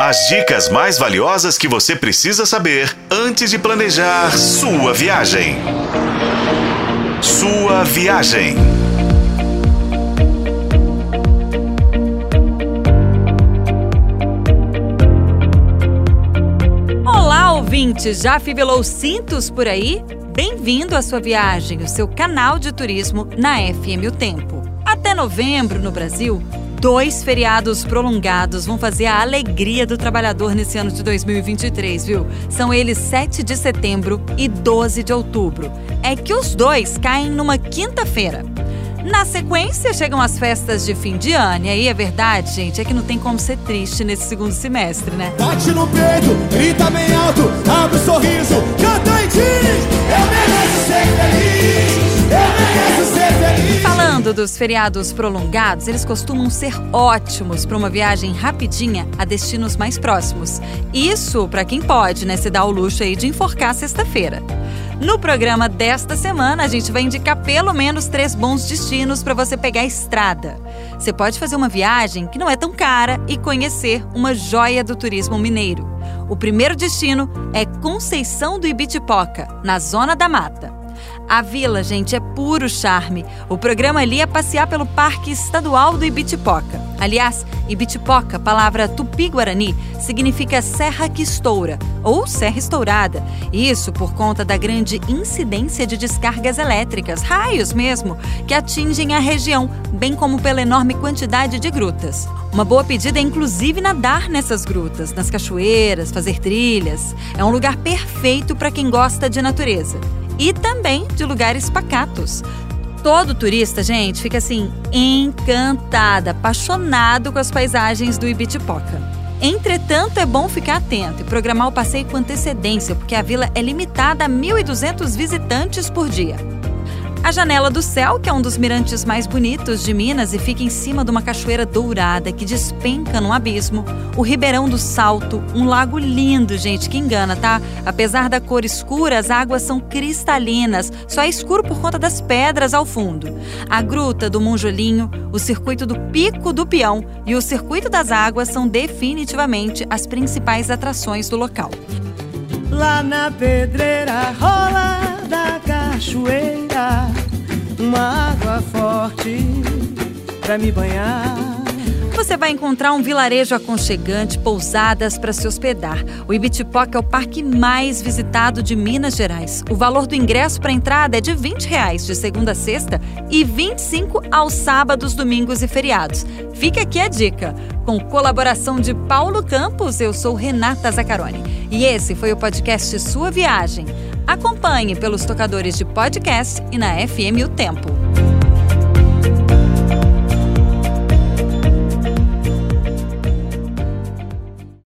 As dicas mais valiosas que você precisa saber antes de planejar sua viagem. Sua viagem. Olá, ouvintes! Já fivelou cintos por aí? Bem-vindo à sua viagem, o seu canal de turismo na FM O Tempo. Até novembro, no Brasil, Dois feriados prolongados vão fazer a alegria do trabalhador nesse ano de 2023, viu? São eles 7 de setembro e 12 de outubro. É que os dois caem numa quinta-feira. Na sequência, chegam as festas de fim de ano. E aí, é verdade, gente, é que não tem como ser triste nesse segundo semestre, né? Bate no peito, grita bem alto, abre o sorriso, dos feriados prolongados, eles costumam ser ótimos para uma viagem rapidinha a destinos mais próximos. Isso para quem pode, né, se dar o luxo aí de enforcar sexta-feira. No programa desta semana, a gente vai indicar pelo menos três bons destinos para você pegar a estrada. Você pode fazer uma viagem que não é tão cara e conhecer uma joia do turismo mineiro. O primeiro destino é Conceição do Ibitipoca, na Zona da Mata. A vila, gente, é puro charme. O programa ali é passear pelo Parque Estadual do Ibitipoca. Aliás, Ibitipoca, palavra tupi-guarani, significa serra que estoura ou serra estourada. Isso por conta da grande incidência de descargas elétricas, raios mesmo, que atingem a região, bem como pela enorme quantidade de grutas. Uma boa pedida é inclusive nadar nessas grutas, nas cachoeiras, fazer trilhas. É um lugar perfeito para quem gosta de natureza e também de lugares pacatos. Todo turista, gente, fica assim encantada, apaixonado com as paisagens do Ibitipoca. Entretanto, é bom ficar atento e programar o passeio com antecedência, porque a vila é limitada a 1.200 visitantes por dia. A Janela do Céu, que é um dos mirantes mais bonitos de Minas e fica em cima de uma cachoeira dourada que despenca num abismo. O Ribeirão do Salto, um lago lindo, gente, que engana, tá? Apesar da cor escura, as águas são cristalinas, só é escuro por conta das pedras ao fundo. A Gruta do Monjolinho, o Circuito do Pico do Peão e o Circuito das Águas são definitivamente as principais atrações do local. Lá na pedreira rola da cachoeira uma água forte pra me banhar. Você vai encontrar um vilarejo aconchegante, pousadas para se hospedar. O Ibitipoca é o parque mais visitado de Minas Gerais. O valor do ingresso para entrada é de 20 reais de segunda a sexta e R$ 25 aos sábados, domingos e feriados. Fica aqui a dica. Com colaboração de Paulo Campos, eu sou Renata Zacaroni. E esse foi o podcast Sua Viagem. Acompanhe pelos tocadores de podcast e na FM O Tempo.